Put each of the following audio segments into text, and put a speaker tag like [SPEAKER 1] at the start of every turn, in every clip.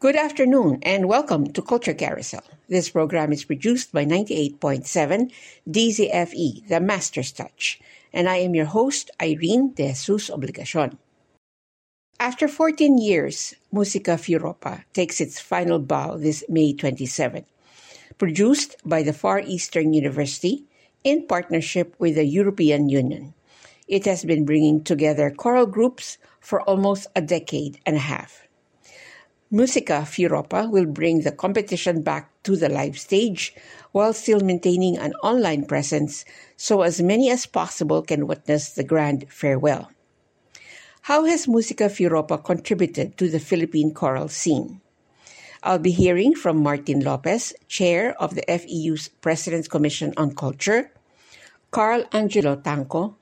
[SPEAKER 1] Good afternoon and welcome to Culture Carousel. This program is produced by 98.7 DZFE, the Master's Touch, and I am your host, Irene De Jesus Obligacion. After 14 years, Musica FEUropa takes its final bow this May 27. Produced by the Far Eastern University in partnership with the European Union. It has been bringing together choral groups for almost a decade and a half. Musica FEUropa will bring the competition back to the live stage while still maintaining an online presence so as many as possible can witness the grand farewell. How has Musica FEUropa contributed to the Philippine choral scene? I'll be hearing from Martin Lopez, chair of the FEU's President's Commission on Culture, Carl Angelo Tangco,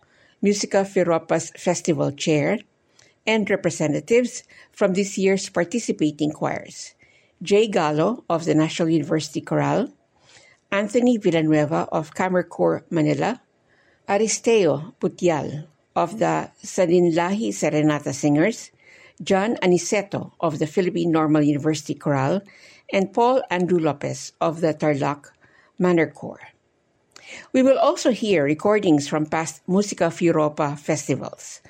[SPEAKER 1] Musica FEUropa's festival chair, and representatives from this year's participating choirs Jay Galo of the National University Chorale, Anthony Villanueva of Kammerchor Manila, Aristeo Butial of the Salinlahi Serenata Singers, John Aniceto of the Philippine Normal University Chorale, and Paul Andrew Lopez of the Tarlac Mannerchor. We will also hear recordings from past Musica FEUropa festivals,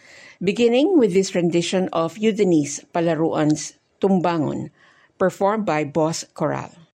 [SPEAKER 1] beginning with this rendition of Eudenice Palaruan's Tumbangon, performed by Boss Chorale.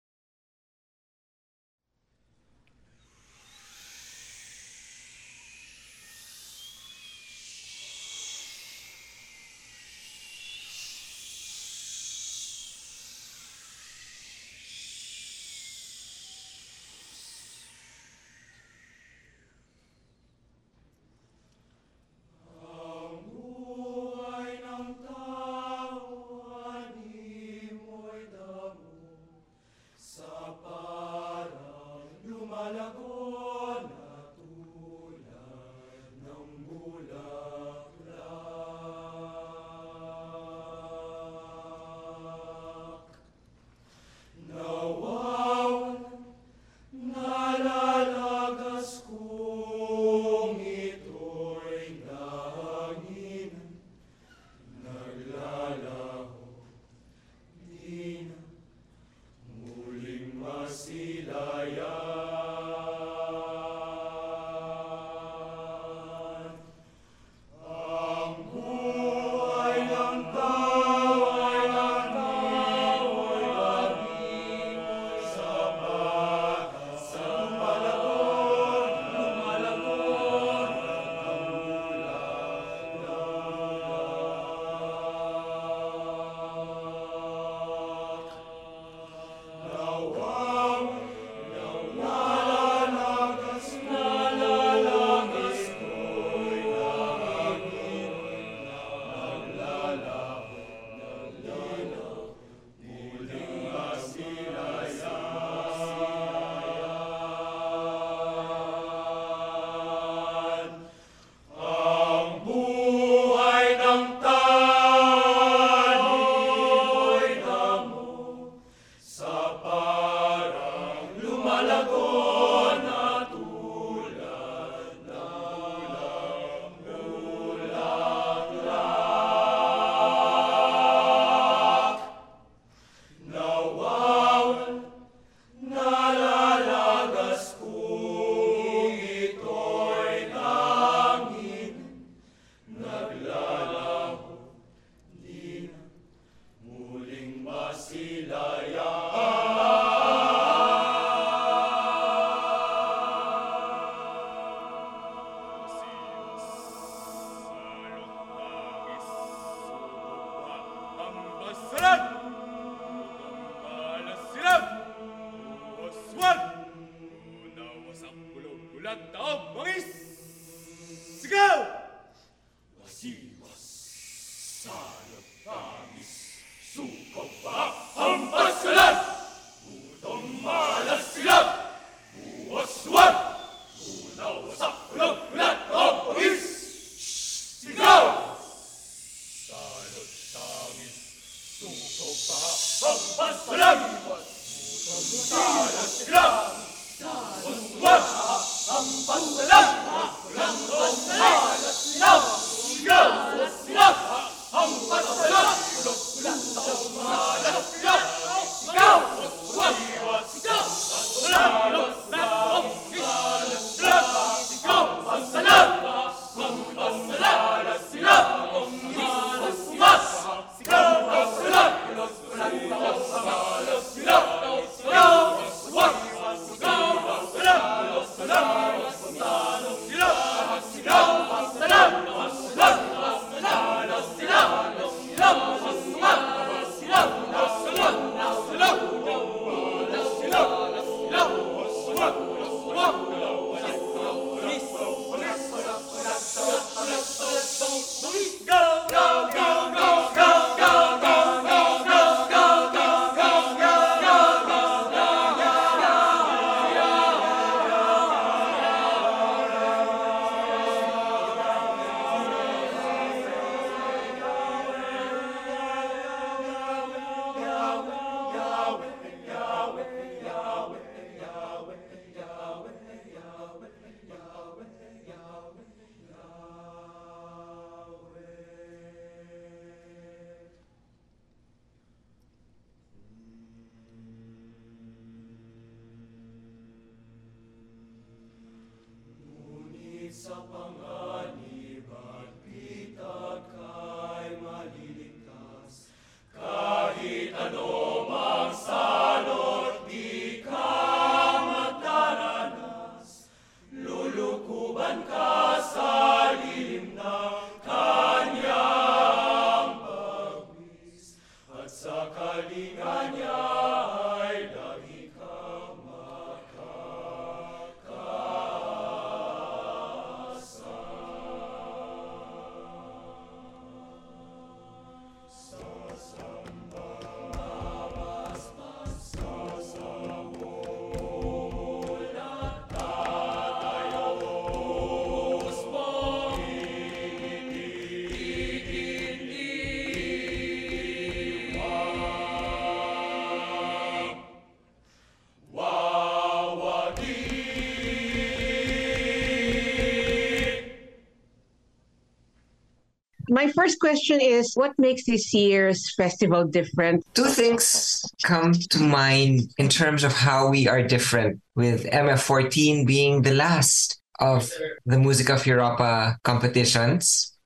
[SPEAKER 1] My first question is what makes this year's festival different?
[SPEAKER 2] Two things come to mind in terms of how we are different, with MF14 being the last of the Musica FEUropa competitions.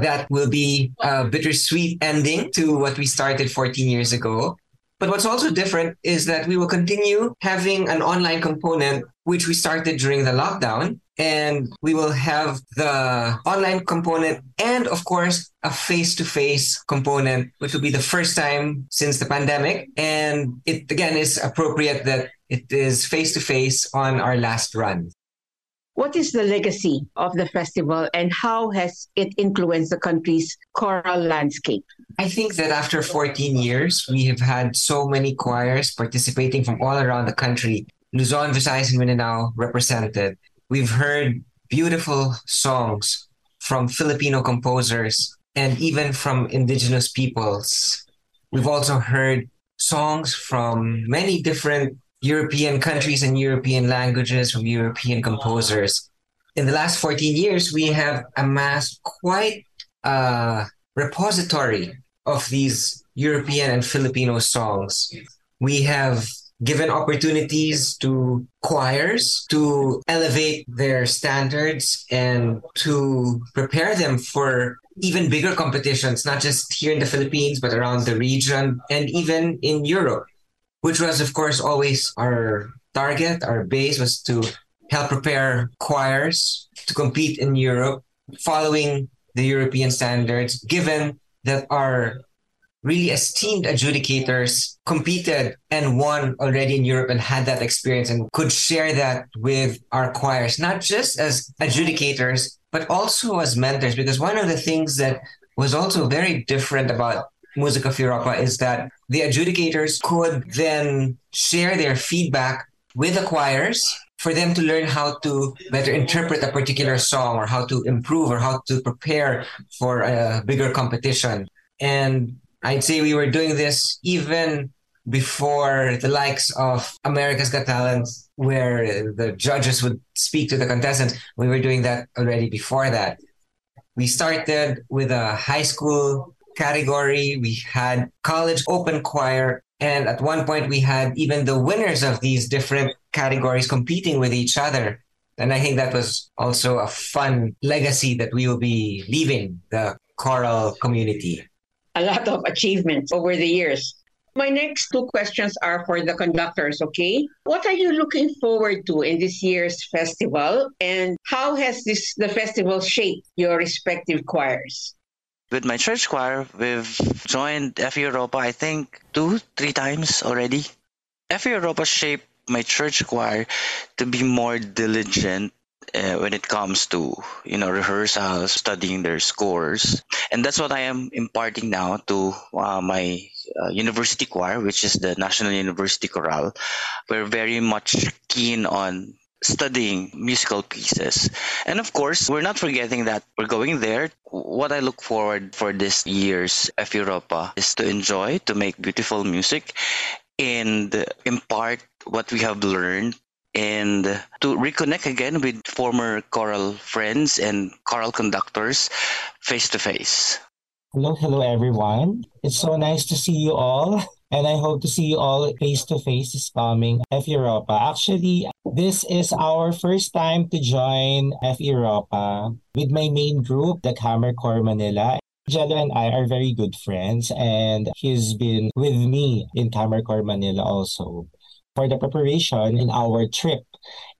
[SPEAKER 2] That will be a bittersweet ending to what we started 14 years ago. But what's also different is that we will continue having an online component, which we started during the lockdown. And we will have the online component and, of course, a face to face component, which will be the first time since the pandemic. And it, again, is appropriate that it is face to face on our last run.
[SPEAKER 1] What is the legacy of the festival and how has it influenced the country's choral landscape?
[SPEAKER 2] I think that after 14 years, we have had so many choirs participating from all around the country, Luzon, Visayas, and Mindanao represented. We've heard beautiful songs from Filipino composers and even from indigenous peoples. We've also heard songs from many different European countries and European languages from European composers. In the last 14 years, we have amassed quite a repository of these European and Filipino songs. We have given opportunities to choirs to elevate their standards and to prepare them for even bigger competitions, not just here in the Philippines, but around the region and even in Europe which was, of course, always our target. Our base was to help prepare choirs to compete in Europe, following the European standards, given that our really esteemed adjudicators competed and won already in Europe and had that experience and could share that with our choirs, not just as adjudicators, but also as mentors. Because one of the things that was also very different about Musica FEUropa is that the adjudicators could then share their feedback with the choirs for them to learn how to better interpret a particular song or how to improve or how to prepare for a bigger competition. And I'd say we were doing this even before the likes of America's Got Talent, where the judges would speak to the contestants. We were doing that already before that. We started with a high school category, we had college open choir, and at one point we had even the winners of these different categories competing with each other. And I think that was also a fun legacy that we will be leaving the choral community.
[SPEAKER 1] A lot of achievements over the years. My next two questions are for the conductors, okay? What are you looking forward to in this year's festival and how has this the festival shaped your respective choirs?
[SPEAKER 3] with my church choir, we've joined FEUropa, I think, two, three times already. FEUropa shaped my church choir to be more diligent uh, when it comes to you know rehearsals, studying their scores, and that's what I am imparting now to uh, my uh, university choir, which is the National University Chorale. We're very much keen on studying musical pieces. And of course, we're not forgetting that we're going there. What I look forward for this year's FEUropa is to enjoy, to make beautiful music, and impart what we have learned and to reconnect again with former choral friends and choral conductors face to face.
[SPEAKER 4] Hello, hello everyone. It's so nice to see you all. And I hope to see you all face to face this coming FEUropa. Actually, this is our first time to join FEUropa with my main group, the Kammerchor Manila. Jello and I are very good friends, and he's been with me in Kammerchor Manila also. For the preparation in our trip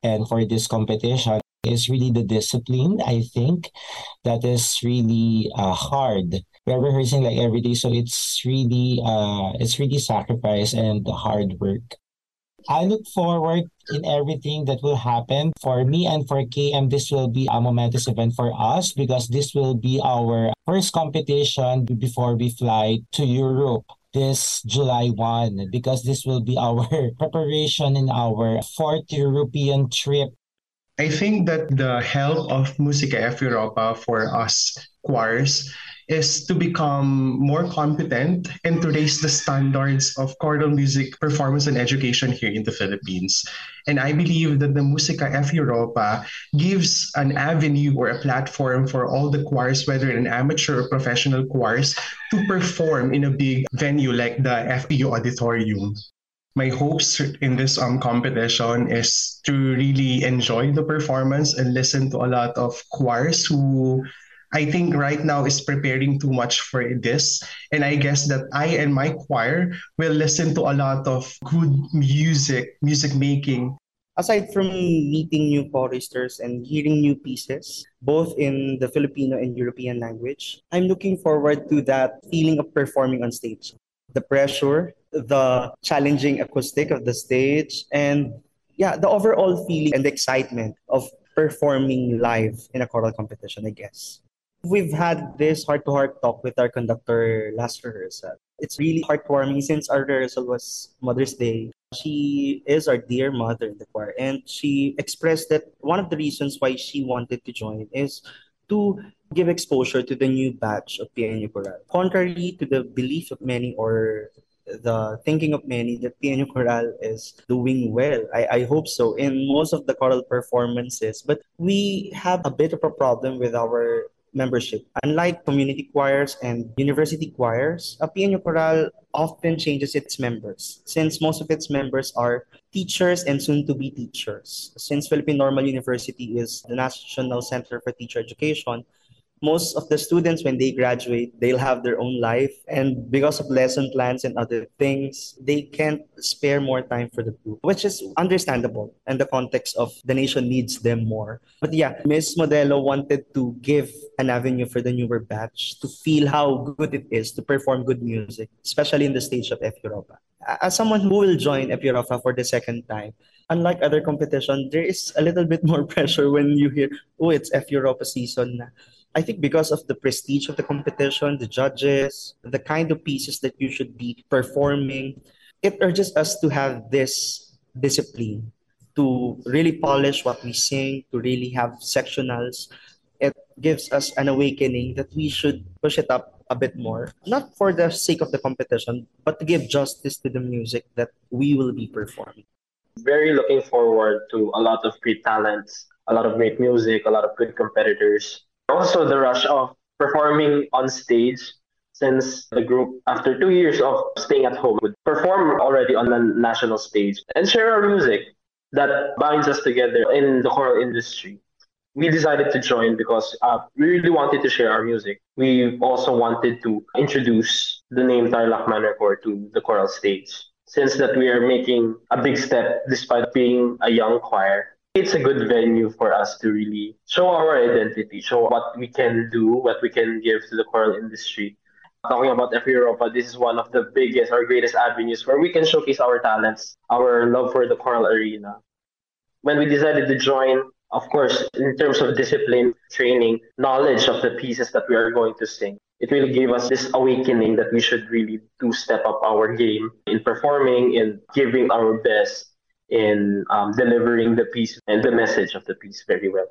[SPEAKER 4] and for this competition is really the discipline, I think, that is really uh, hard. We're rehearsing like every day, so it's really uh, it's really sacrifice and hard work. I look forward in everything that will happen for me and for KM. This will be a momentous event for us because this will be our first competition before we fly to Europe this July 1 because this will be our preparation in our fourth European trip.
[SPEAKER 5] I think that the help of Musica FEUropa for us choirs is to become more competent and to raise the standards of choral music performance and education here in the Philippines. And I believe that the Musica FEUropa gives an avenue or a platform for all the choirs, whether in amateur or professional choirs, to perform in a big venue like the FEU Auditorium my hopes in this um competition is to really enjoy the performance and listen to a lot of choirs who I think right now is preparing too much for this. And I guess that I and my choir will listen to a lot of good music, music making.
[SPEAKER 6] Aside from meeting new choristers and hearing new pieces, both in the Filipino and European language, I'm looking forward to that feeling of performing on stage. The pressure, the challenging acoustic of the stage, and yeah, the overall feeling and excitement of performing live in a choral competition, I guess. We've had this heart to heart talk with our conductor last rehearsal. It's really heartwarming since our rehearsal was Mother's Day. She is our dear mother in the choir, and she expressed that one of the reasons why she wanted to join is to give exposure to the new batch of PNU Chorale. Contrary to the belief of many or the thinking of many that PNU Chorale is doing well. I, I hope so in most of the choral performances. But we have a bit of a problem with our membership. Unlike community choirs and university choirs, a PNU Chorale often changes its members since most of its members are teachers and soon to be teachers. Since Philippine Normal University is the National Center for Teacher Education, most of the students when they graduate they'll have their own life. And because of lesson plans and other things they can't spare more time for the group which is understandable in the context of the nation needs them more. But yeah miss modelo wanted to give an avenue for the newer batch to feel how good it is to perform good music especially in the stage of FEUropa. As someone who will join FEUropa for the second time unlike other competition there is a little bit more pressure when you hear oh it's FEUropa season I think because of the prestige of the competition, the judges, the kind of pieces that you should be performing, it urges us to have this discipline to really polish what we sing, to really have sectionals. It gives us an awakening that we should push it up a bit more, not for the sake of the competition, but to give justice to the music that we will be performing.
[SPEAKER 7] Very looking forward to a lot of great talents, a lot of great music, a lot of good competitors also the rush of performing on stage since the group, after two years of staying at home, would perform already on the national stage and share our music that binds us together in the choral industry. We decided to join because uh, we really wanted to share our music. We also wanted to introduce the name Tarlac Manor to the choral stage. Since that we are making a big step despite being a young choir, it's a good venue for us to really show our identity, show what we can do, what we can give to the choral industry. Talking about FEUropa, this is one of the biggest or greatest avenues where we can showcase our talents, our love for the choral arena. When we decided to join, of course, in terms of discipline, training, knowledge of the pieces that we are going to sing, it really gave us this awakening that we should really do step up our game in performing, in giving our best in um, delivering the piece and the message of the piece very well.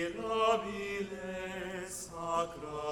[SPEAKER 7] mirabile sacra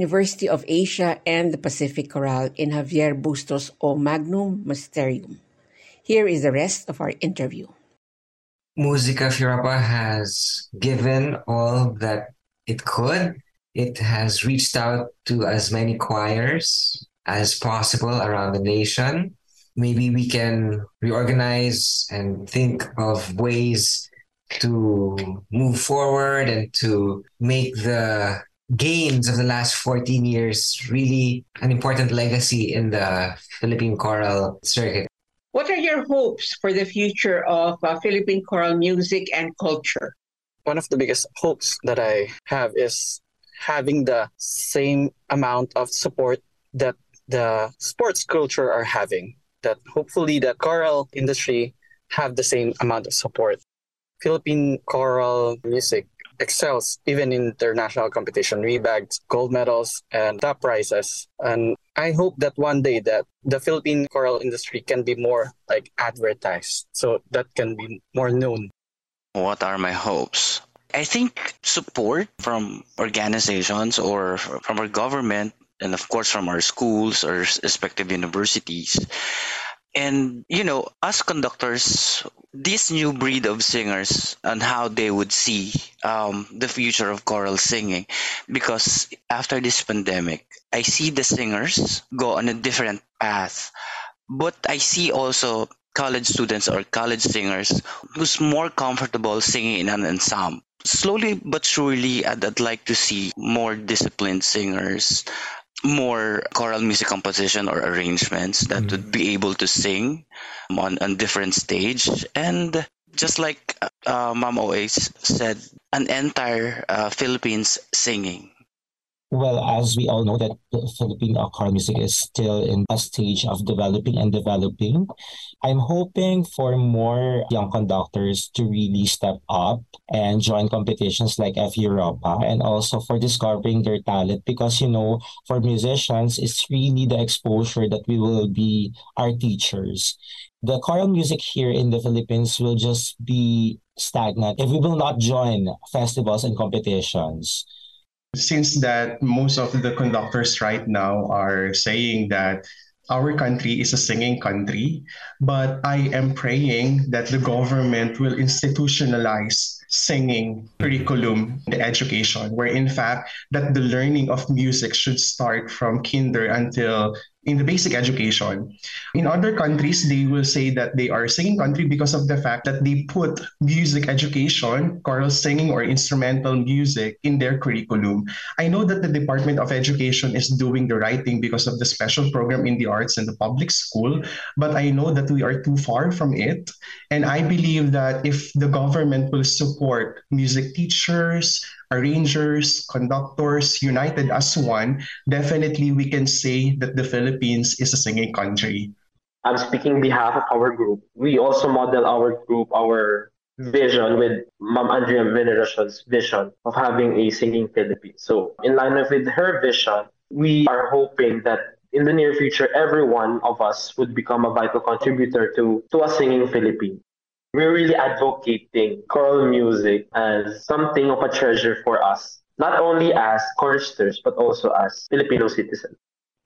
[SPEAKER 1] University of Asia and the Pacific Chorale in Javier Busto's O Magnum Mysterium. Here is the rest of our interview.
[SPEAKER 2] Musica FEUropa has given all that it could. It has reached out to as many choirs as possible around the nation. Maybe we can reorganize and think of ways to move forward and to make the gains of the last 14 years really an important legacy in the Philippine choral circuit.
[SPEAKER 1] What are your hopes for the future of uh, Philippine choral music and culture?
[SPEAKER 8] One of the biggest hopes that I have is having the same amount of support that the sports culture are having. That hopefully the choral industry have the same amount of support. Philippine choral music excels even in international competition. We bagged gold medals and top prizes. And I hope that one day that the Philippine choral industry can be more like advertised so that can be more known.
[SPEAKER 3] What are my hopes? I think support from organizations or from our government and of course from our schools or respective universities and you know us conductors this new breed of singers and how they would see um, the future of choral singing. Because after this pandemic i see the singers go on a different path. But i see also college students or college singers who's more comfortable singing in an ensemble. Slowly but surely I'd, I'd like to see more disciplined singers more choral music composition or arrangements that mm. would be able to sing on a different stage and just like uh, mom always said an entire uh, philippines singing
[SPEAKER 4] well, as we all know that Philippine choral music is still in a stage of developing and developing. I'm hoping for more young conductors to really step up and join competitions like FEUropa and also for discovering their talent because, you know, for musicians, it's really the exposure that we will be our teachers. The choral music here in the Philippines will just be stagnant if we will not join festivals and competitions
[SPEAKER 5] since that most of the conductors right now are saying that our country is a singing country, but I am praying that the government will institutionalize singing curriculum in the education, where in fact that the learning of music should start from kinder until in the basic education. In other countries, they will say that they are a singing country because of the fact that they put music education, choral singing or instrumental music in their curriculum. I know that the Department of Education is doing the right thing because of the special program in the arts in the public school, but I know that we are too far from it. And I believe that if the government will support music teachers, arrangers, conductors, united as one, definitely we can say that the Philippines is a singing country.
[SPEAKER 7] I'm speaking behalf of our group. We also model our group, our vision with Ma'am Andrea Veneracion's vision of having a singing Philippines. So in line with her vision, we are hoping that in the near future, every one of us would become a vital contributor to, to a singing Philippines we're really advocating choral music as something of a treasure for us, not only as choristers, but also as Filipino citizens.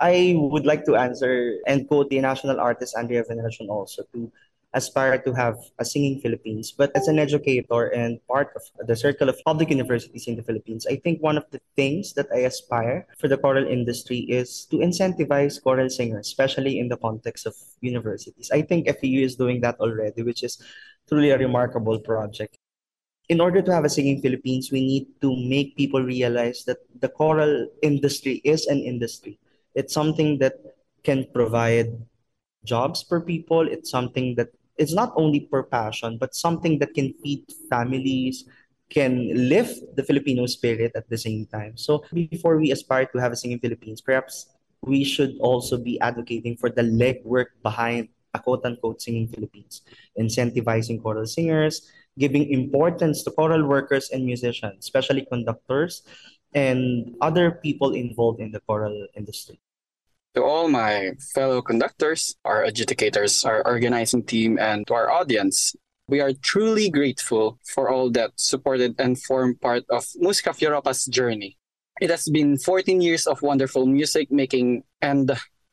[SPEAKER 6] I would like to answer and quote the national artist Andrea Veneracion also to aspire to have a singing Philippines. But as an educator and part of the circle of public universities in the Philippines, I think one of the things that I aspire for the choral industry is to incentivize choral singers, especially in the context of universities. I think FEU is doing that already, which is truly a remarkable project. In order to have a singing Philippines, we need to make people realize that the choral industry is an industry. It's something that can provide jobs for people. It's something that it's not only per passion, but something that can feed families, can lift the Filipino spirit at the same time. So before we aspire to have a singing Philippines, perhaps we should also be advocating for the legwork behind a quote unquote singing Philippines, incentivizing choral singers, giving importance to choral workers and musicians, especially conductors and other people involved in the choral industry.
[SPEAKER 8] To all my fellow conductors, our adjudicators, our organizing team, and to our audience, we are truly grateful for all that supported and formed part of Musica FEUropa's journey. It has been 14 years of wonderful music making, and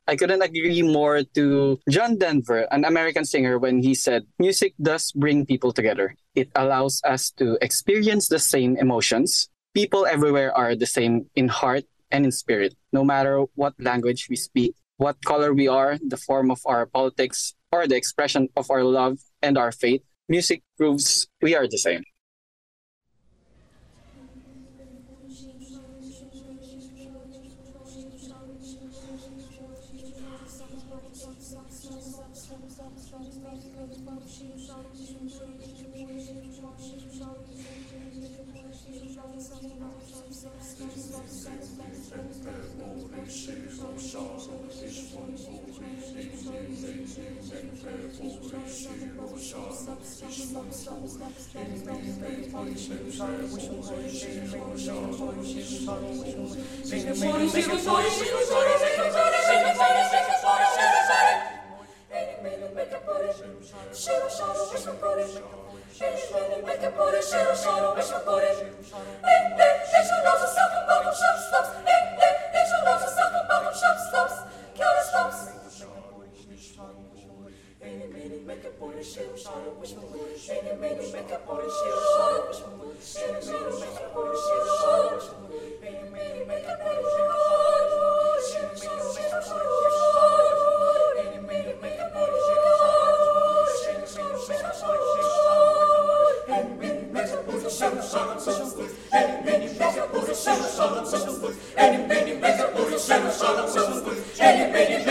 [SPEAKER 8] I couldn't agree more to John Denver, an American singer, when he said, Music does bring people together. It allows us to experience the same emotions. People everywhere are the same in heart and in spirit, no matter what language we speak, what color we are, the form of our politics, or the expression of our love and our faith. Music proves we are the same.
[SPEAKER 9] Any minute, make a point and shit, I'm sorry, wish my wish. Any minute, make a point and shit, I'm sorry, wish my wish. Any minute, make a point and shit, I'm sorry, wish my wish. Any minute, make a point and shit, I'm sorry, wish my wish. Any minute, make a point and shit, I'm sorry, wish my wish. Any minute, make a point and shit, I'm sorry, wish my wish. Any minute, make a point and shit, I'm sorry, wish my wish. Any minute, make a point and shit, I'm sorry, wish my wish. Any minute, make a point and shit, I'm sorry, wish my wish. Any minute, make a point and shit, I'm sorry, wish my wish. Any minute,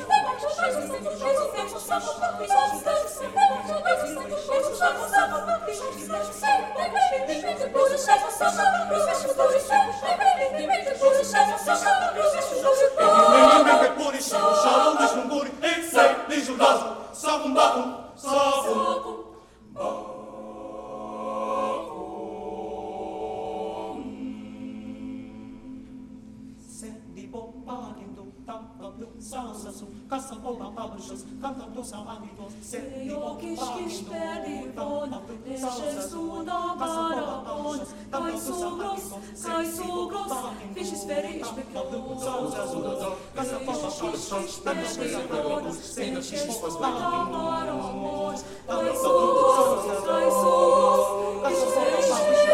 [SPEAKER 9] Keşkeş perifon, leşer suda barapon, kaj sugros, kaj sugros, fišis periš peklos. Keşkeş perifon, leşer suda barapon, kaj sugros, kaj sugros, fišis periš peklos.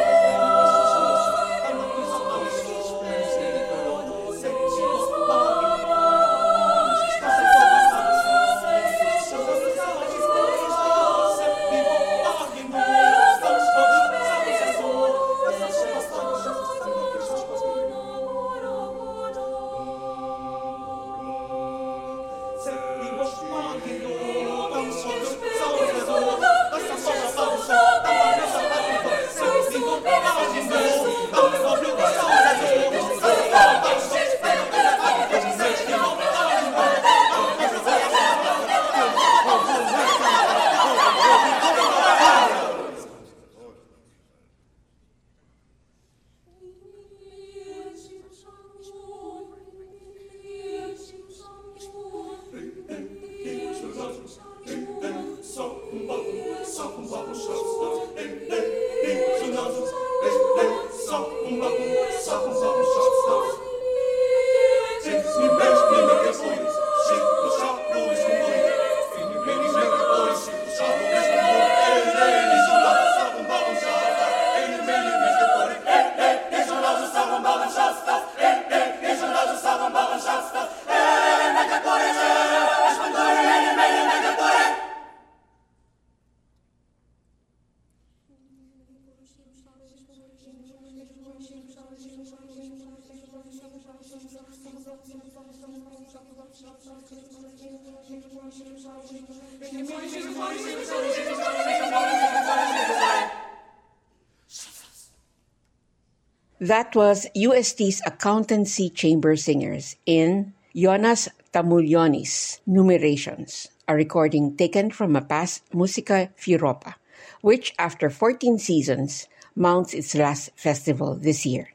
[SPEAKER 1] That was UST's Accountancy Chamber Singers in Jonas Tamulionis Numerations, a recording taken from a past Musica FEUropa, which after 14 seasons mounts its last festival this year.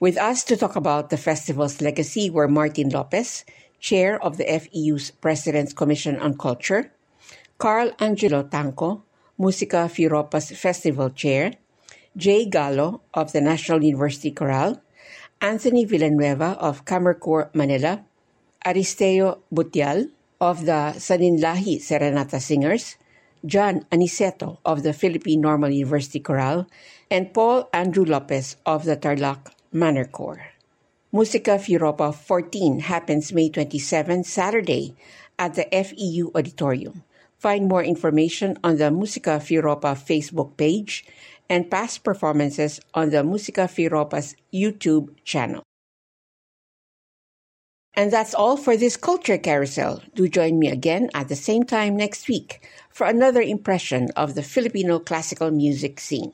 [SPEAKER 1] With us to talk about the festival's legacy were Martin Lopez, chair of the FEU's President's Commission on Culture, Carl Angelo Tangco, Musica FEUropa's festival chair, Jay Galo of the National University Chorale, Anthony Villanueva of Kammerchor Manila, Aristeo Butial of the Salinlahi Serenata Singers, John Aniceto of the Philippine Normal University Chorale, and Paul Andrew Lopez of the Tarlac Mannerchor. Musica FEUropa 14 happens May 27, Saturday, at the FEU Auditorium. Find more information on the Musica FEUropa Facebook page and past performances on the Musica FEUropa's YouTube channel. And that's all for this Culture Carousel. Do join me again at the same time next week for another impression of the Filipino classical music scene.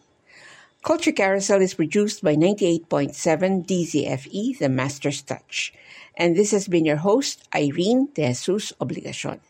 [SPEAKER 1] Culture Carousel is produced by 98.7 DZFE, The Master's Touch. And this has been your host, Irene De Jesus Obligacion.